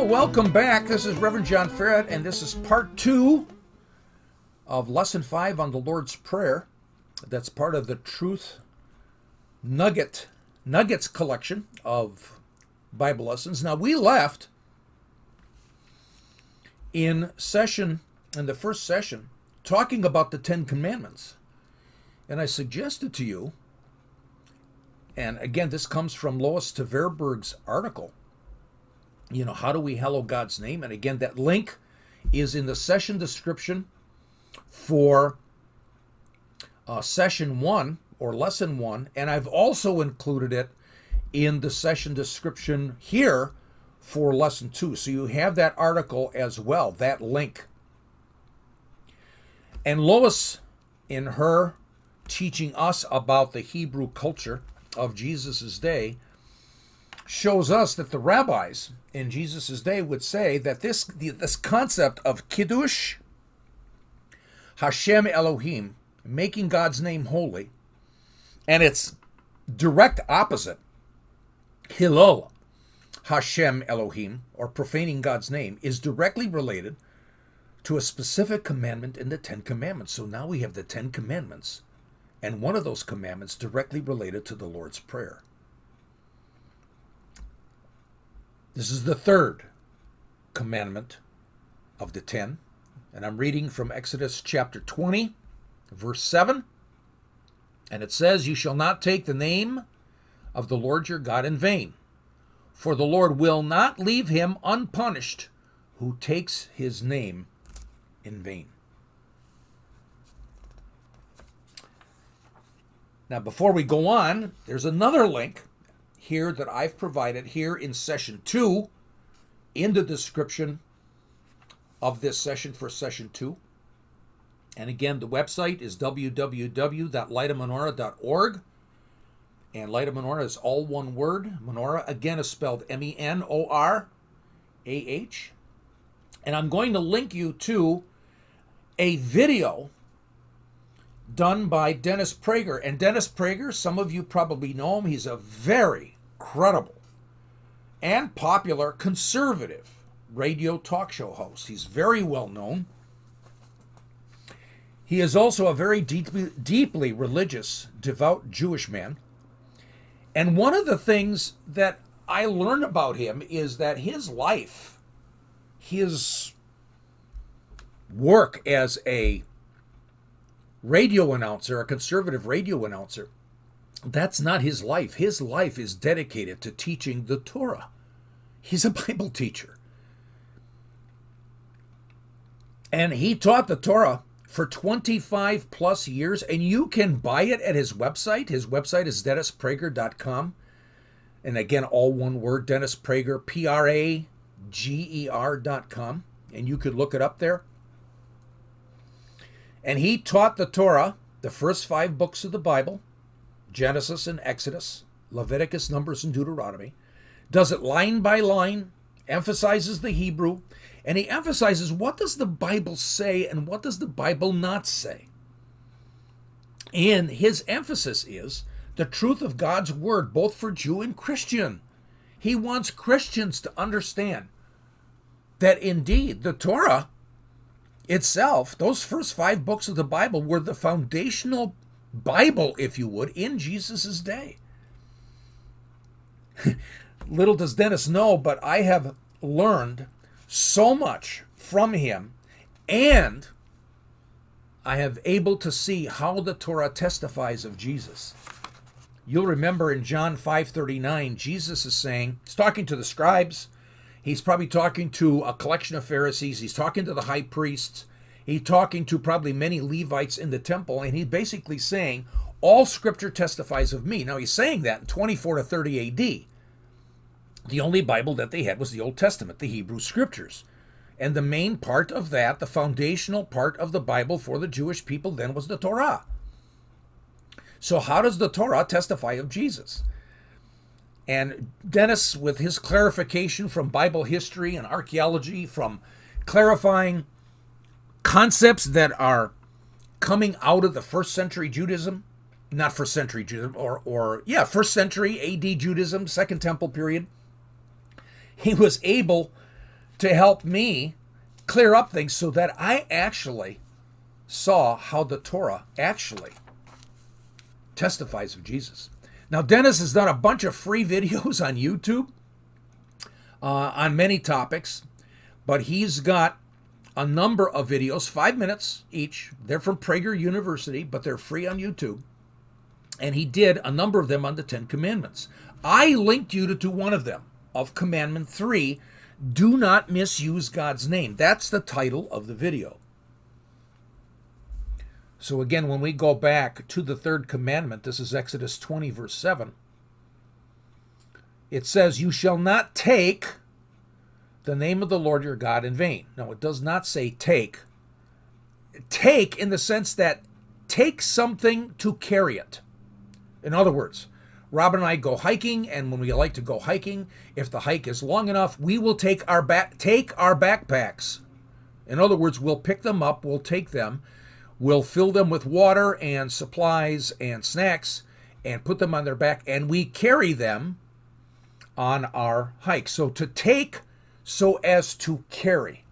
Welcome back. This is Reverend John Ferret, and this is part two of lesson five on the Lord's Prayer. That's part of the Truth Nugget Nuggets collection of Bible lessons. Now, we left in session, in the first session, talking about the Ten Commandments. And I suggested to you, and again, this comes from Lois Tverberg's article you know, how do we hallow God's name? And again, that link is in the session description for uh, session one or lesson one. And I've also included it in the session description here for lesson two. So you have that article as well, that link. And Lois, in her teaching us about the Hebrew culture of Jesus' day, shows us that the rabbis in Jesus' day would say that this this concept of kiddush, Hashem Elohim, making God's name holy, and its direct opposite, Hillel, Hashem Elohim, or profaning God's name, is directly related to a specific commandment in the Ten Commandments. So now we have the Ten Commandments, and one of those commandments directly related to the Lord's Prayer. This is the third commandment of the ten. And I'm reading from Exodus chapter 20, verse 7. And it says, You shall not take the name of the Lord your God in vain, for the Lord will not leave him unpunished who takes his name in vain. Now, before we go on, there's another link here that I've provided here in session two in the description of this session for session two. And again, the website is www.lightofmenorah.org. And Light of Menorah is all one word. Menorah, again, is spelled M E N O R A H. And I'm going to link you to a video done by Dennis Prager. And Dennis Prager, some of you probably know him, he's a very credible and popular conservative radio talk show host. He's very well known. He is also a very deeply, deeply religious, devout Jewish man. And one of the things that I learned about him is that his life, his work as a radio announcer, a conservative radio announcer, that's not his life. His life is dedicated to teaching the Torah. He's a Bible teacher. And he taught the Torah for 25 plus years, and you can buy it at his website. His website is DennisPrager.com. And again, all one word, Dennis Prager, P R A G E R.com. And you could look it up there. And he taught the Torah, the first five books of the Bible, Genesis and Exodus, Leviticus, Numbers, and Deuteronomy, does it line by line, emphasizes the Hebrew, and he emphasizes what does the Bible say and what does the Bible not say. And his emphasis is the truth of God's word, both for Jew and Christian. He wants Christians to understand that indeed the Torah itself, those first five books of the Bible, were the foundational Bible, if you would, in Jesus' day. Little does Dennis know, but I have learned so much from him, and I have able to see how the Torah testifies of Jesus. You'll remember in John 5:39, Jesus is saying, he's talking to the scribes, he's probably talking to a collection of Pharisees, he's talking to the high priests, He's talking to probably many Levites in the temple, and he's basically saying, All scripture testifies of me. Now, he's saying that in 24 to 30 AD. The only Bible that they had was the Old Testament, the Hebrew scriptures. And the main part of that, the foundational part of the Bible for the Jewish people then was the Torah. So, how does the Torah testify of Jesus? And Dennis, with his clarification from Bible history and archaeology, from clarifying concepts that are coming out of the first century Judaism, not first century Judaism, or, or yeah, first century AD Judaism, Second Temple period, he was able to help me clear up things so that I actually saw how the Torah actually testifies of Jesus. Now, Dennis has done a bunch of free videos on YouTube uh, on many topics, but he's got a number of videos, five minutes each. They're from Prager University, but they're free on YouTube. And he did a number of them on the Ten Commandments. I linked you to, to one of them of Commandment 3 Do not misuse God's name. That's the title of the video. So again, when we go back to the third commandment, this is Exodus 20, verse 7. It says, You shall not take the name of the Lord your God in vain. No, it does not say take. Take in the sense that take something to carry it. In other words, Robin and I go hiking, and when we like to go hiking, if the hike is long enough, we will take our back take our backpacks. In other words, we'll pick them up, we'll take them, we'll fill them with water and supplies and snacks, and put them on their back, and we carry them on our hike. So to take so as to carry.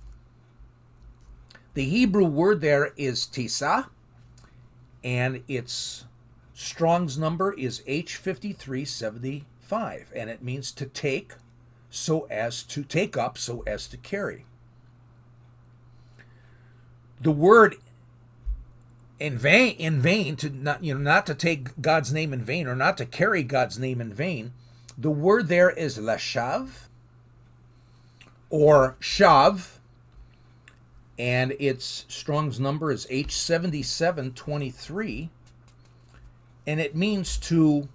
The Hebrew word there is tisa, and its Strong's number is H5375, and it means to take so as to take up, so as to carry. The word in vain, in vain, to not you know not to take God's name in vain or not to carry God's name in vain. The word there is lashav or shav, and its Strong's number is H7723 and it means to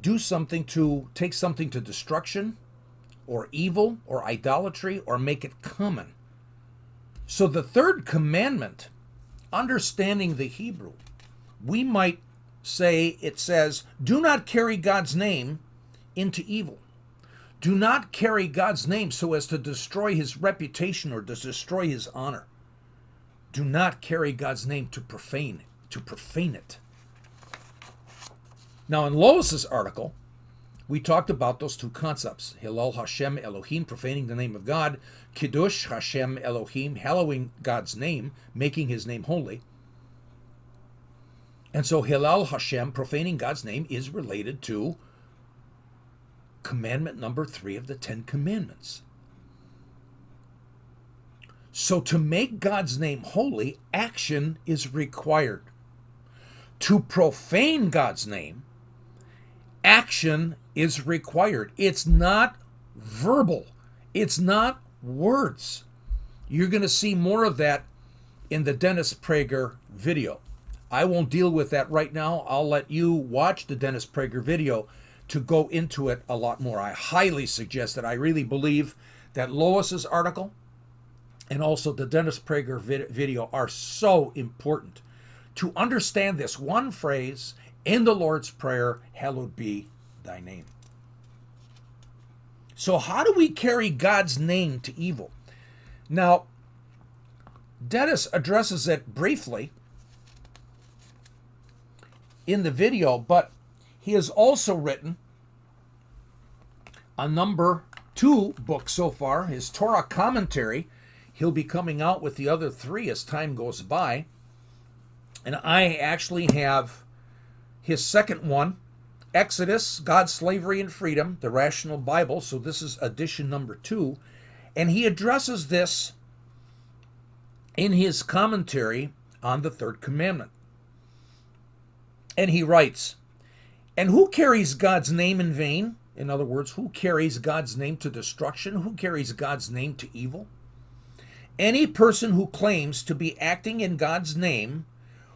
do something to take something to destruction or evil or idolatry or make it common. So the third commandment, understanding the Hebrew, we might say it says, Do not carry God's name into evil. Do not carry God's name so as to destroy his reputation or to destroy his honor. Do not carry God's name to profane, to profane it. Now, in Lois's article, we talked about those two concepts Hilal Hashem Elohim, profaning the name of God, Kiddush Hashem Elohim, hallowing God's name, making his name holy. And so Hilal Hashem, profaning God's name, is related to commandment number three of the Ten Commandments. So to make God's name holy, action is required. To profane God's name, action is required. It's not verbal, it's not words. You're going to see more of that in the Dennis Prager video. I won't deal with that right now. I'll let you watch the Dennis Prager video to go into it a lot more. I highly suggest that. I really believe that Lois's article and also the Dennis Prager video are so important to understand this one phrase in the Lord's Prayer, hallowed be thy name. So, how do we carry God's name to evil? Now, Dennis addresses it briefly in the video, but he has also written a number two book so far, his Torah commentary. He'll be coming out with the other three as time goes by. And I actually have his second one, Exodus, God's Slavery and Freedom, the Rational Bible. So this is edition number two. And he addresses this in his commentary on the third commandment. And he writes, And who carries God's name in vain? In other words, who carries God's name to destruction? Who carries God's name to evil? Any person who claims to be acting in God's name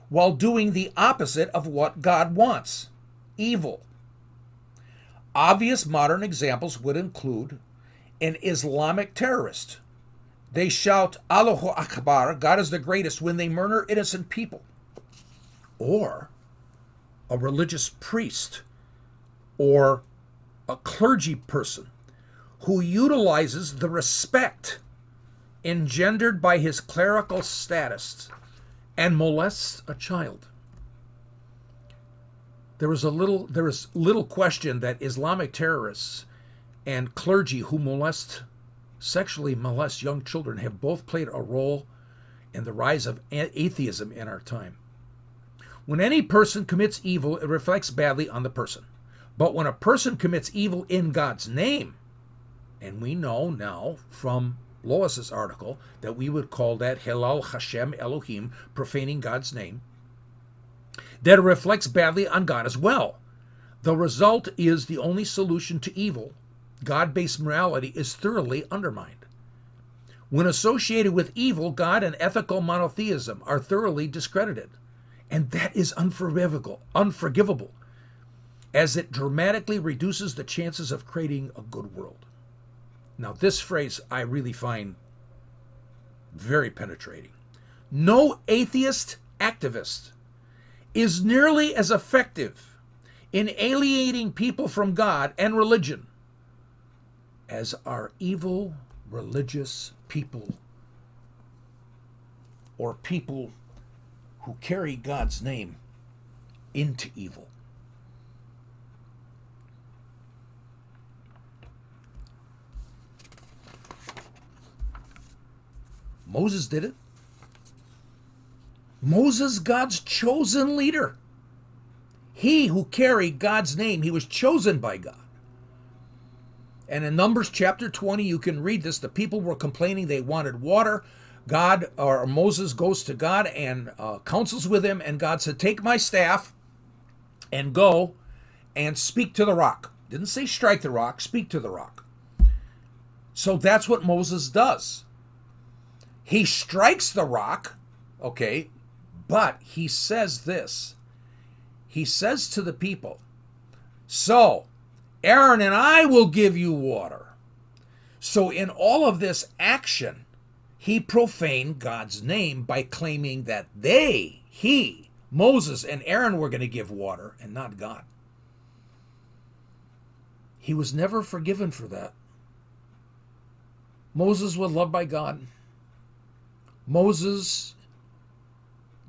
while doing the opposite of what God wants evil. Obvious modern examples would include an Islamic terrorist. They shout Allahu Akbar, God is the greatest, when they murder innocent people. Or a religious priest or a clergy person who utilizes the respect engendered by his clerical status and molests a child. There is a little there is little question that Islamic terrorists and clergy who molest sexually molest young children have both played a role in the rise of atheism in our time. When any person commits evil, it reflects badly on the person. But when a person commits evil in God's name, and we know now from Lois's article that we would call that Hilal Hashem Elohim, profaning God's name, that reflects badly on God as well. The result is the only solution to evil. God based morality is thoroughly undermined. When associated with evil, God and ethical monotheism are thoroughly discredited. And that is unforgivable, unforgivable, as it dramatically reduces the chances of creating a good world. Now, this phrase I really find very penetrating. No atheist activist is nearly as effective in alienating people from God and religion as are evil religious people or people who carry God's name into evil. Moses did it. Moses, God's chosen leader. He who carried God's name, he was chosen by God. And in Numbers chapter 20, you can read this. The people were complaining they wanted water. God or Moses goes to God and uh, counsels with him, and God said, Take my staff and go and speak to the rock. Didn't say strike the rock, speak to the rock. So that's what Moses does. He strikes the rock, okay, but he says this. He says to the people, So Aaron and I will give you water. So, in all of this action, he profaned God's name by claiming that they, he, Moses, and Aaron were going to give water and not God. He was never forgiven for that. Moses was loved by God. Moses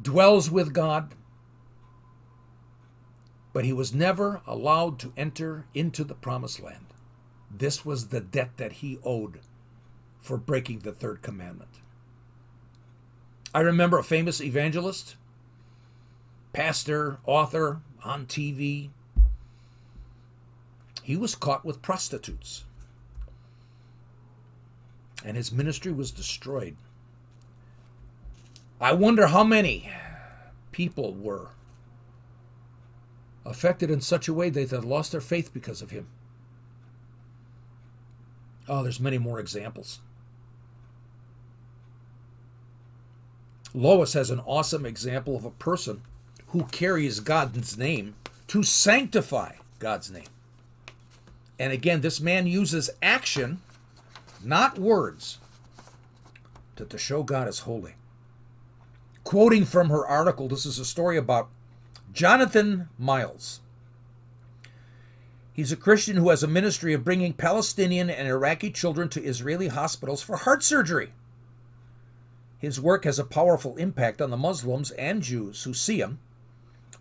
dwells with God, but he was never allowed to enter into the promised land. This was the debt that he owed for breaking the third commandment. I remember a famous evangelist, pastor, author on TV. He was caught with prostitutes, and his ministry was destroyed. I wonder how many people were affected in such a way that they lost their faith because of him. Oh, there's many more examples. Lois has an awesome example of a person who carries God's name to sanctify God's name. And again, this man uses action, not words, to, to show God is holy. Quoting from her article, this is a story about Jonathan Miles. He's a Christian who has a ministry of bringing Palestinian and Iraqi children to Israeli hospitals for heart surgery. His work has a powerful impact on the Muslims and Jews who see him,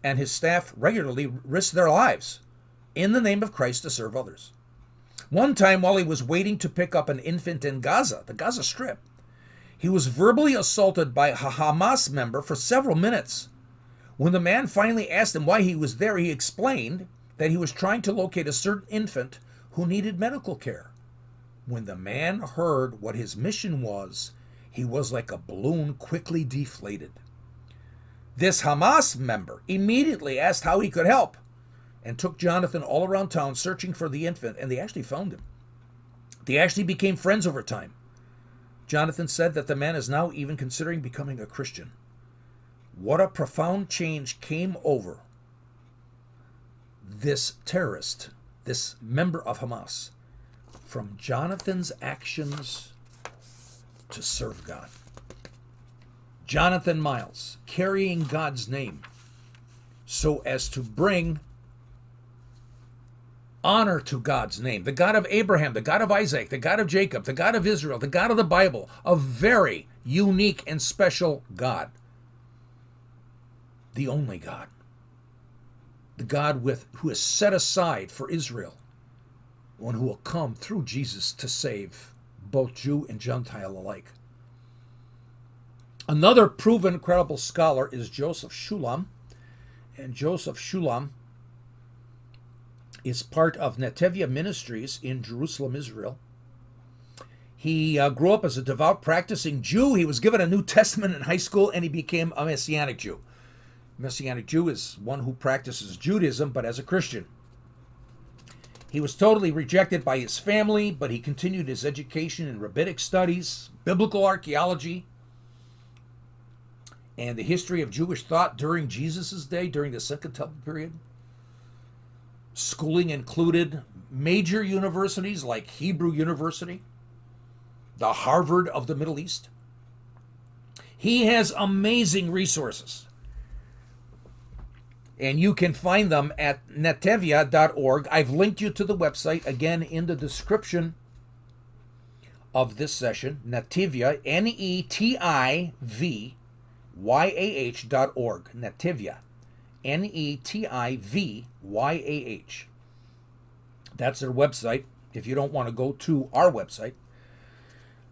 and his staff regularly risk their lives in the name of Christ to serve others. One time, while he was waiting to pick up an infant in Gaza, the Gaza Strip, he was verbally assaulted by a Hamas member for several minutes. When the man finally asked him why he was there, he explained that he was trying to locate a certain infant who needed medical care. When the man heard what his mission was, he was like a balloon quickly deflated. This Hamas member immediately asked how he could help and took Jonathan all around town searching for the infant, and they actually found him. They actually became friends over time. Jonathan said that the man is now even considering becoming a Christian. What a profound change came over this terrorist, this member of Hamas, from Jonathan's actions to serve God. Jonathan Miles, carrying God's name so as to bring honor to God's name. The God of Abraham, the God of Isaac, the God of Jacob, the God of Israel, the God of the Bible, a very unique and special God. The only God. The God with who is set aside for Israel, one who will come through Jesus to save both Jew and Gentile alike. Another proven credible scholar is Joseph Shulam, and Joseph Shulam is part of Netivyah Ministries in Jerusalem, Israel. He uh, grew up as a devout practicing Jew. He was given a New Testament in high school and he became a Messianic Jew. Messianic Jew is one who practices Judaism but as a Christian. He was totally rejected by his family, but he continued his education in rabbinic studies, biblical archaeology, and the history of Jewish thought during Jesus' day, during the Second Temple period. Schooling included major universities like Hebrew University, the Harvard of the Middle East. He has amazing resources. And you can find them at netivyah.org. I've linked you to the website again in the description of this session. Netivyah, N E T I V Y A H dot org. Netivyah, N E T I V Y A H. That's their website if you don't want to go to our website.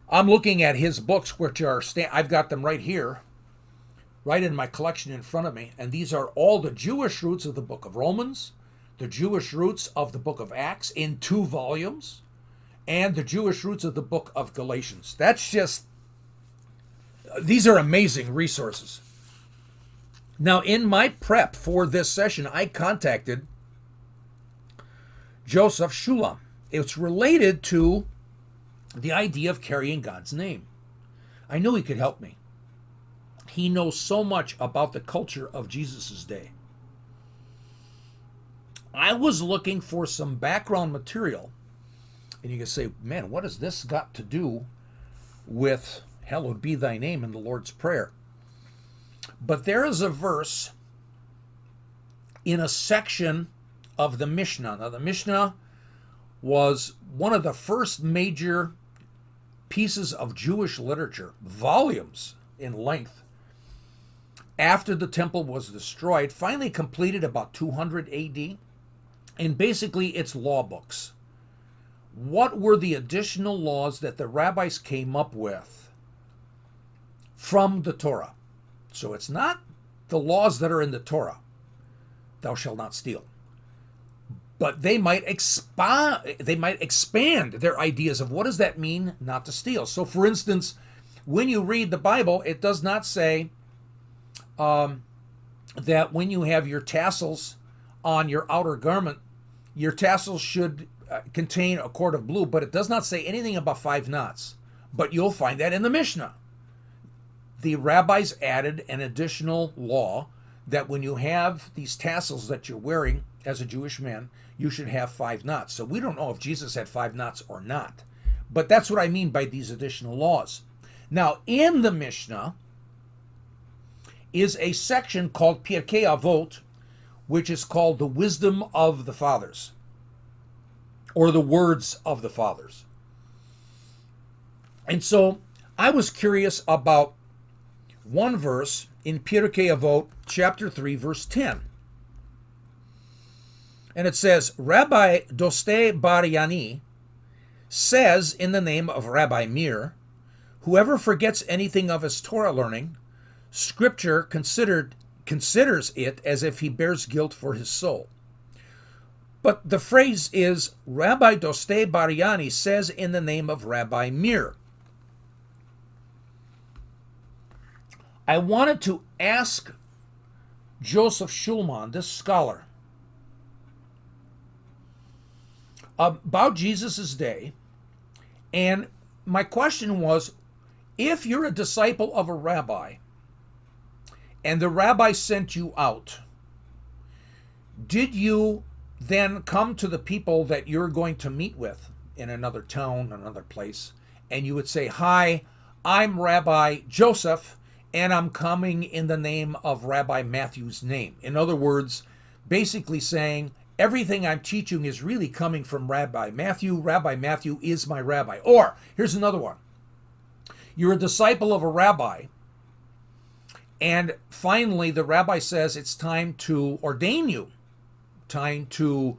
I'm looking at his books, which are, sta- I've got them right here, right in my collection in front of me. And these are all the Jewish roots of the book of Romans, the Jewish roots of the book of Acts in two volumes, and the Jewish roots of the book of Galatians. That's just, these are amazing resources. Now, in my prep for this session, I contacted Joseph Shulam. It's related to the idea of carrying God's name. I knew he could help me. He knows so much about the culture of Jesus' day. I was looking for some background material, and you can say, man, what has this got to do with hallowed be thy name in the Lord's Prayer? But there is a verse in a section of the Mishnah. Now, the Mishnah was one of the first major pieces of Jewish literature, volumes in length, after the temple was destroyed, finally completed about 200 AD. And basically, it's law books. What were the additional laws that the rabbis came up with from the Torah? So it's not the laws that are in the Torah. Thou shalt not steal. But they might expand they might expand their ideas of what does that mean not to steal. So for instance when you read the bible it does not say um, that when you have your tassels on your outer garment your tassels should uh, contain a cord of blue but it does not say anything about five knots. But you'll find that in the mishnah the rabbis added an additional law that when you have these tassels that you're wearing as a Jewish man, you should have five knots. So we don't know if Jesus had five knots or not. But that's what I mean by these additional laws. Now, in the Mishnah is a section called Pirkei Avot, which is called the wisdom of the fathers, or the words of the fathers. And so I was curious about one verse in Pirkei Avot, chapter 3, verse 10 and it says Rabbi Dostai Bar Yannai says in the name of Rabbi Meir, whoever forgets anything of his Torah learning, Scripture considered considers it as if he bears guilt for his soul. But the phrase is Rabbi Dostai Bar Yannai says in the name of Rabbi Meir. I wanted to ask Joseph Shulam, this scholar, about Jesus' day. And my question was if you're a disciple of a rabbi and the rabbi sent you out, did you then come to the people that you're going to meet with in another town, another place, and you would say, Hi, I'm Rabbi Joseph, and I'm coming in the name of Rabbi Matthew's name. In other words, basically saying, everything I'm teaching is really coming from Rabbi Matthew. Rabbi Matthew is my rabbi. Or here's another one you're a disciple of a rabbi, and finally the rabbi says it's time to ordain you, time to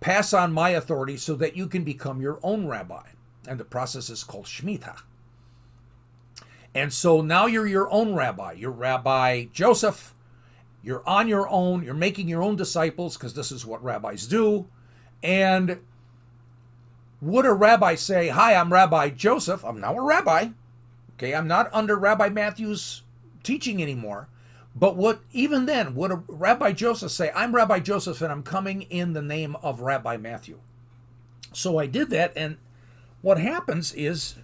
pass on my authority so that you can become your own rabbi. And the process is called Shemitah. And so now you're your own rabbi. You're Rabbi Joseph. You're on your own. You're making your own disciples because this is what rabbis do. And would a rabbi say, Hi, I'm Rabbi Joseph. I'm now a rabbi. Okay, I'm not under Rabbi Matthew's teaching anymore. But what even then would a Rabbi Joseph say, I'm Rabbi Joseph and I'm coming in the name of Rabbi Matthew? So I did that, and what happens is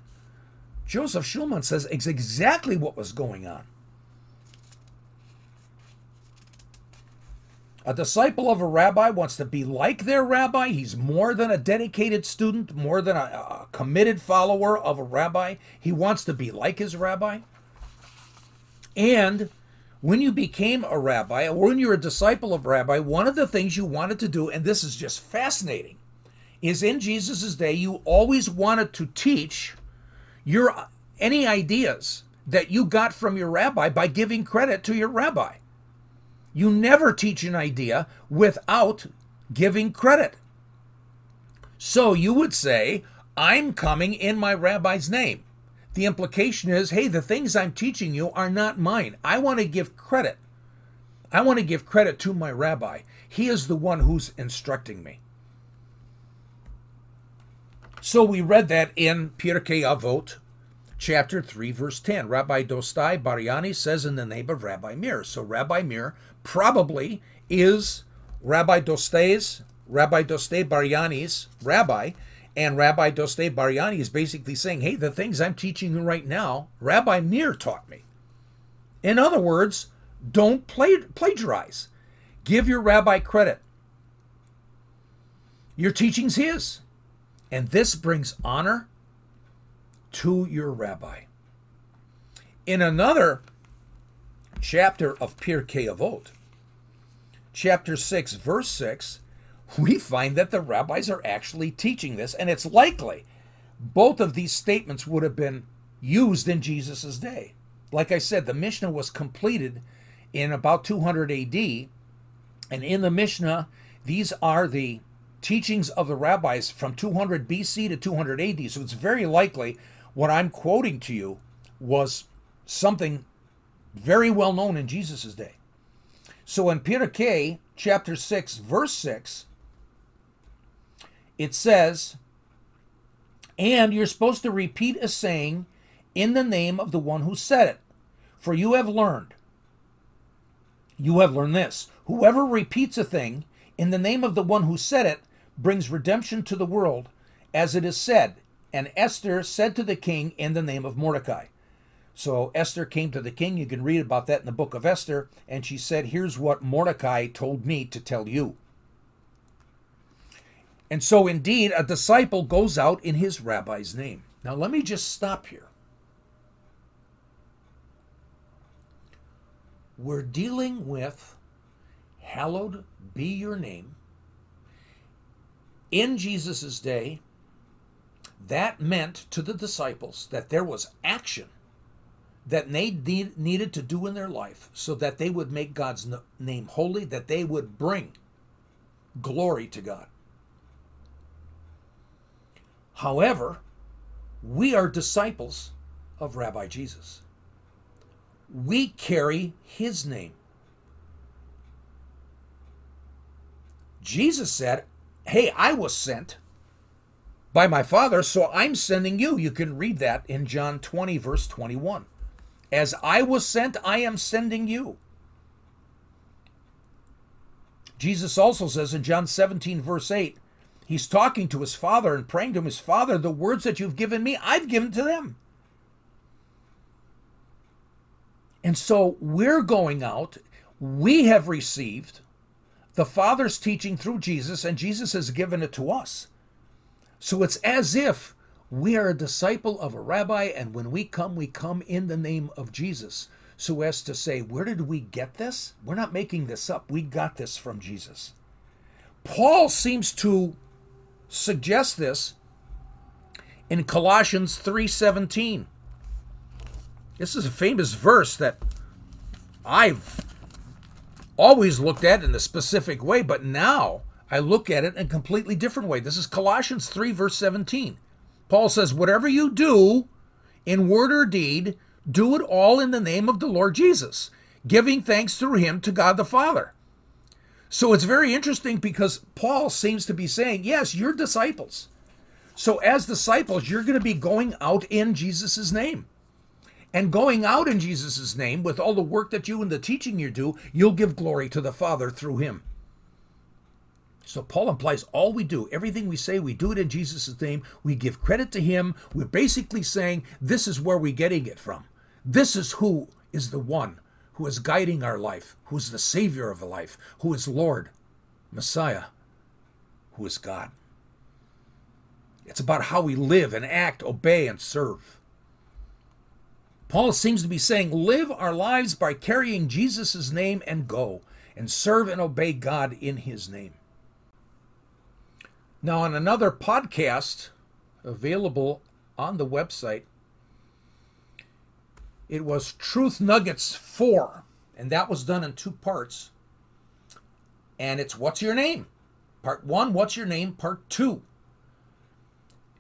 Joseph Shulam says exactly what was going on. A disciple of a rabbi wants to be like their rabbi. He's more than a dedicated student, more than a, a, committed follower of a rabbi. He wants to be like his rabbi. And when you became a rabbi, or when you're a disciple of rabbi, one of the things you wanted to do, and this is just fascinating, is in Jesus' day, you always wanted to teach your any ideas that you got from your rabbi by giving credit to your rabbi. You never teach an idea without giving credit. So you would say, I'm coming in my rabbi's name. The implication is, hey, the things I'm teaching you are not mine. I want to give credit. I want to give credit to my rabbi. He is the one who's instructing me. So we read that in Pirkei Avot, chapter 3, verse 10. Rabbi Dostai Bar Yannai says in the name of Rabbi Meir. So Rabbi Meir probably is Rabbi Dostai's, Rabbi Dostai Bar Yannai's rabbi. And Rabbi Dostai Bar Yannai is basically saying, hey, the things I'm teaching you right now, Rabbi Meir taught me. In other words, don't plagiarize. Give your rabbi credit. Your teaching's his. And this brings honor to your rabbi. In another chapter of Pirkei Avot, chapter 6, verse 6, we find that the rabbis are actually teaching this, and it's likely both of these statements would have been used in Jesus' day. Like I said, the Mishnah was completed in about 200 AD, and in the Mishnah, these are the teachings of the rabbis from 200 BC to 200 AD. So it's very likely what I'm quoting to you was something very well known in Jesus' day. So in Pirkei, chapter 6, verse 6, it says, And you're supposed to repeat a saying in the name of the one who said it. For you have learned, you have learned this. Whoever repeats a thing in the name of the one who said it brings redemption to the world, as it is said, and Esther said to the king in the name of Mordecai. So Esther came to the king. You can read about that in the book of Esther. And she said, Here's what Mordecai told me to tell you. And so, indeed, a disciple goes out in his rabbi's name. Now, let me just stop here. We're dealing with hallowed be your name. In Jesus' day, that meant to the disciples that there was action that they need, needed to do in their life so that they would make God's name holy, that they would bring glory to God. However, we are disciples of Rabbi Jesus. We carry his name. Jesus said, Hey, I was sent by my Father, so I'm sending you. You can read that in John 20, verse 21. As I was sent, I am sending you. Jesus also says in John 17, verse 8, he's talking to his Father and praying to his Father, the words that you've given me, I've given to them. And so we're going out. We have received the Father's teaching through Jesus, and Jesus has given it to us. So it's as if we are a disciple of a rabbi, and when we come, we come in the name of Jesus. So as to say, where did we get this? We're not making this up. We got this from Jesus. Paul seems to suggest this in Colossians 3:17. This is a famous verse that I've always looked at in a specific way, but now I look at it in a completely different way. This is Colossians 3, verse 17. Paul says, Whatever you do, in word or deed, do it all in the name of the Lord Jesus, giving thanks through him to God the Father. So it's very interesting because Paul seems to be saying, Yes, you're disciples. So, as disciples, you're going to be going out in Jesus' name. And going out in Jesus' name, with all the work that you and the teaching you do, you'll give glory to the Father through him. So Paul implies all we do, everything we say, we do it in Jesus' name. We give credit to him. We're basically saying this is where we're getting it from. This is who is the one who is guiding our life, who is the Savior of a life, who is Lord, Messiah, who is God. It's about how we live and act, obey, and serve. Paul seems to be saying, live our lives by carrying Jesus' name and go, and serve and obey God in his name. Now, on another podcast available on the website, it was Truth Nuggets 4, and that was done in two parts. And it's What's Your Name? Part one, What's Your Name? Part two,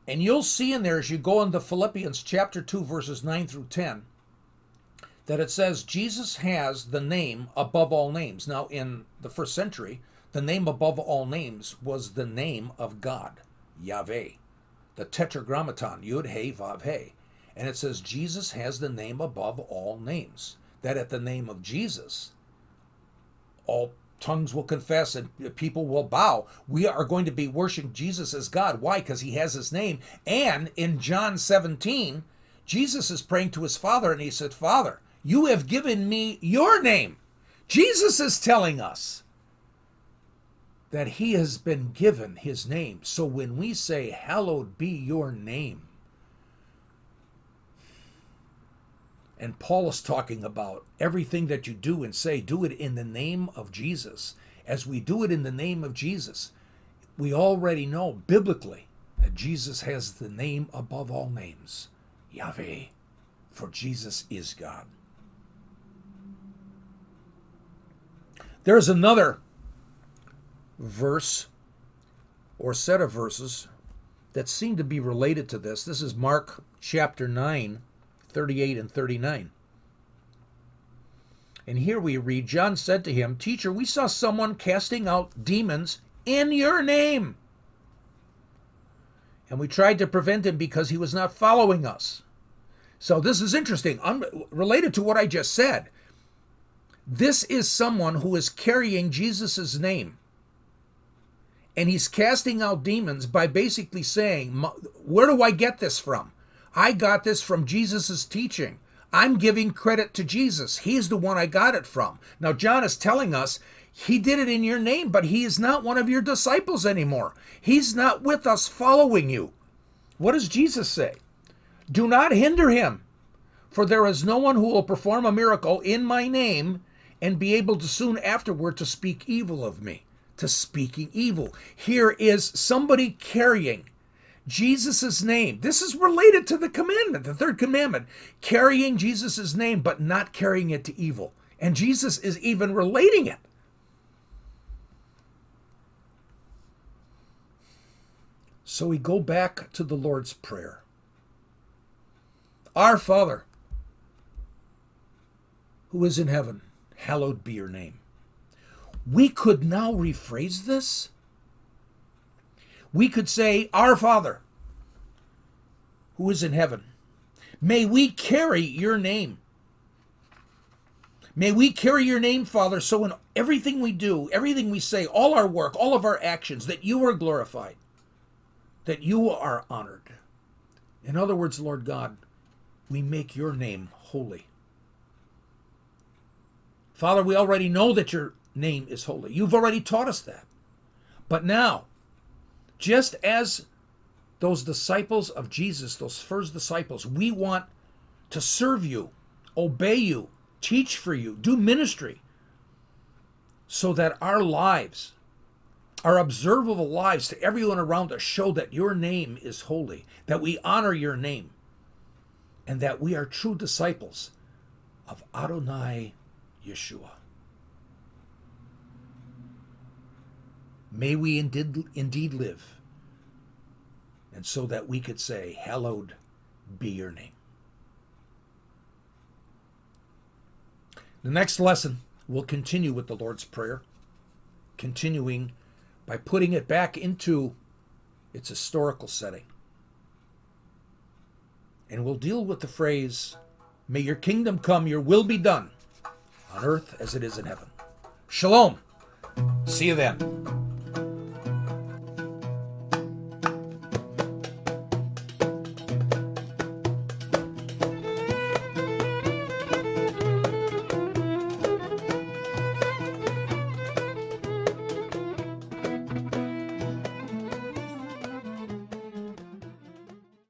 and you'll see in there as you go into Philippians chapter 2, verses 9 through 10, that it says Jesus has the name above all names. Now, in the first century, the name above all names was the name of God, Yahweh, the tetragrammaton, Yud He Vav He. And it says Jesus has the name above all names. That at the name of Jesus, all tongues will confess and people will bow. We are going to be worshiping Jesus as God. Why? Because he has his name. And in John 17, Jesus is praying to his Father and he said, Father, you have given me your name. Jesus is telling us that he has been given his name. So when we say, Hallowed be your name, And Paul is talking about everything that you do and say, do it in the name of Jesus. As we do it in the name of Jesus, we already know biblically that Jesus has the name above all names Yahweh, for Jesus is God. There's another verse or set of verses that seem to be related to this. This is Mark chapter 9 38 and 39. And here we read John said to him, Teacher, we saw someone casting out demons in your name. And we tried to prevent him because he was not following us. So this is interesting, related to what I just said. This is someone who is carrying Jesus' name. And he's casting out demons by basically saying, Where do I get this from? I got this from Jesus' teaching. I'm giving credit to Jesus. He's the one I got it from. Now, John is telling us he did it in your name, but he is not one of your disciples anymore. He's not with us following you. What does Jesus say? Do not hinder him, for there is no one who will perform a miracle in my name and be able to soon afterward to speak evil of me. To speaking evil. Here is somebody carrying Jesus' name. This is related to the commandment, the third commandment, carrying Jesus' name, but not carrying it to evil. And Jesus is even relating it. So we go back to the Lord's Prayer Our Father, who is in heaven, hallowed be your name. We could now rephrase this we could say, Our Father, who is in heaven, may we carry your name. May we carry your name, Father, so in everything we do, everything we say, all our work, all of our actions, that you are glorified, that you are honored. In other words, Lord God, we make your name holy. Father, we already know that your name is holy. You've already taught us that. But now, just as those disciples of Jesus, those first disciples, we want to serve you, obey you, teach for you, do ministry, so that our lives, our observable lives to everyone around us show that your name is holy, that we honor your name, and that we are true disciples of Adonai Yeshua. May we indeed, indeed live and so that we could say, Hallowed be your name. The next lesson will continue with the Lord's Prayer, continuing by putting it back into its historical setting. And we'll deal with the phrase, May your kingdom come, your will be done, on earth as it is in heaven. Shalom. See you then.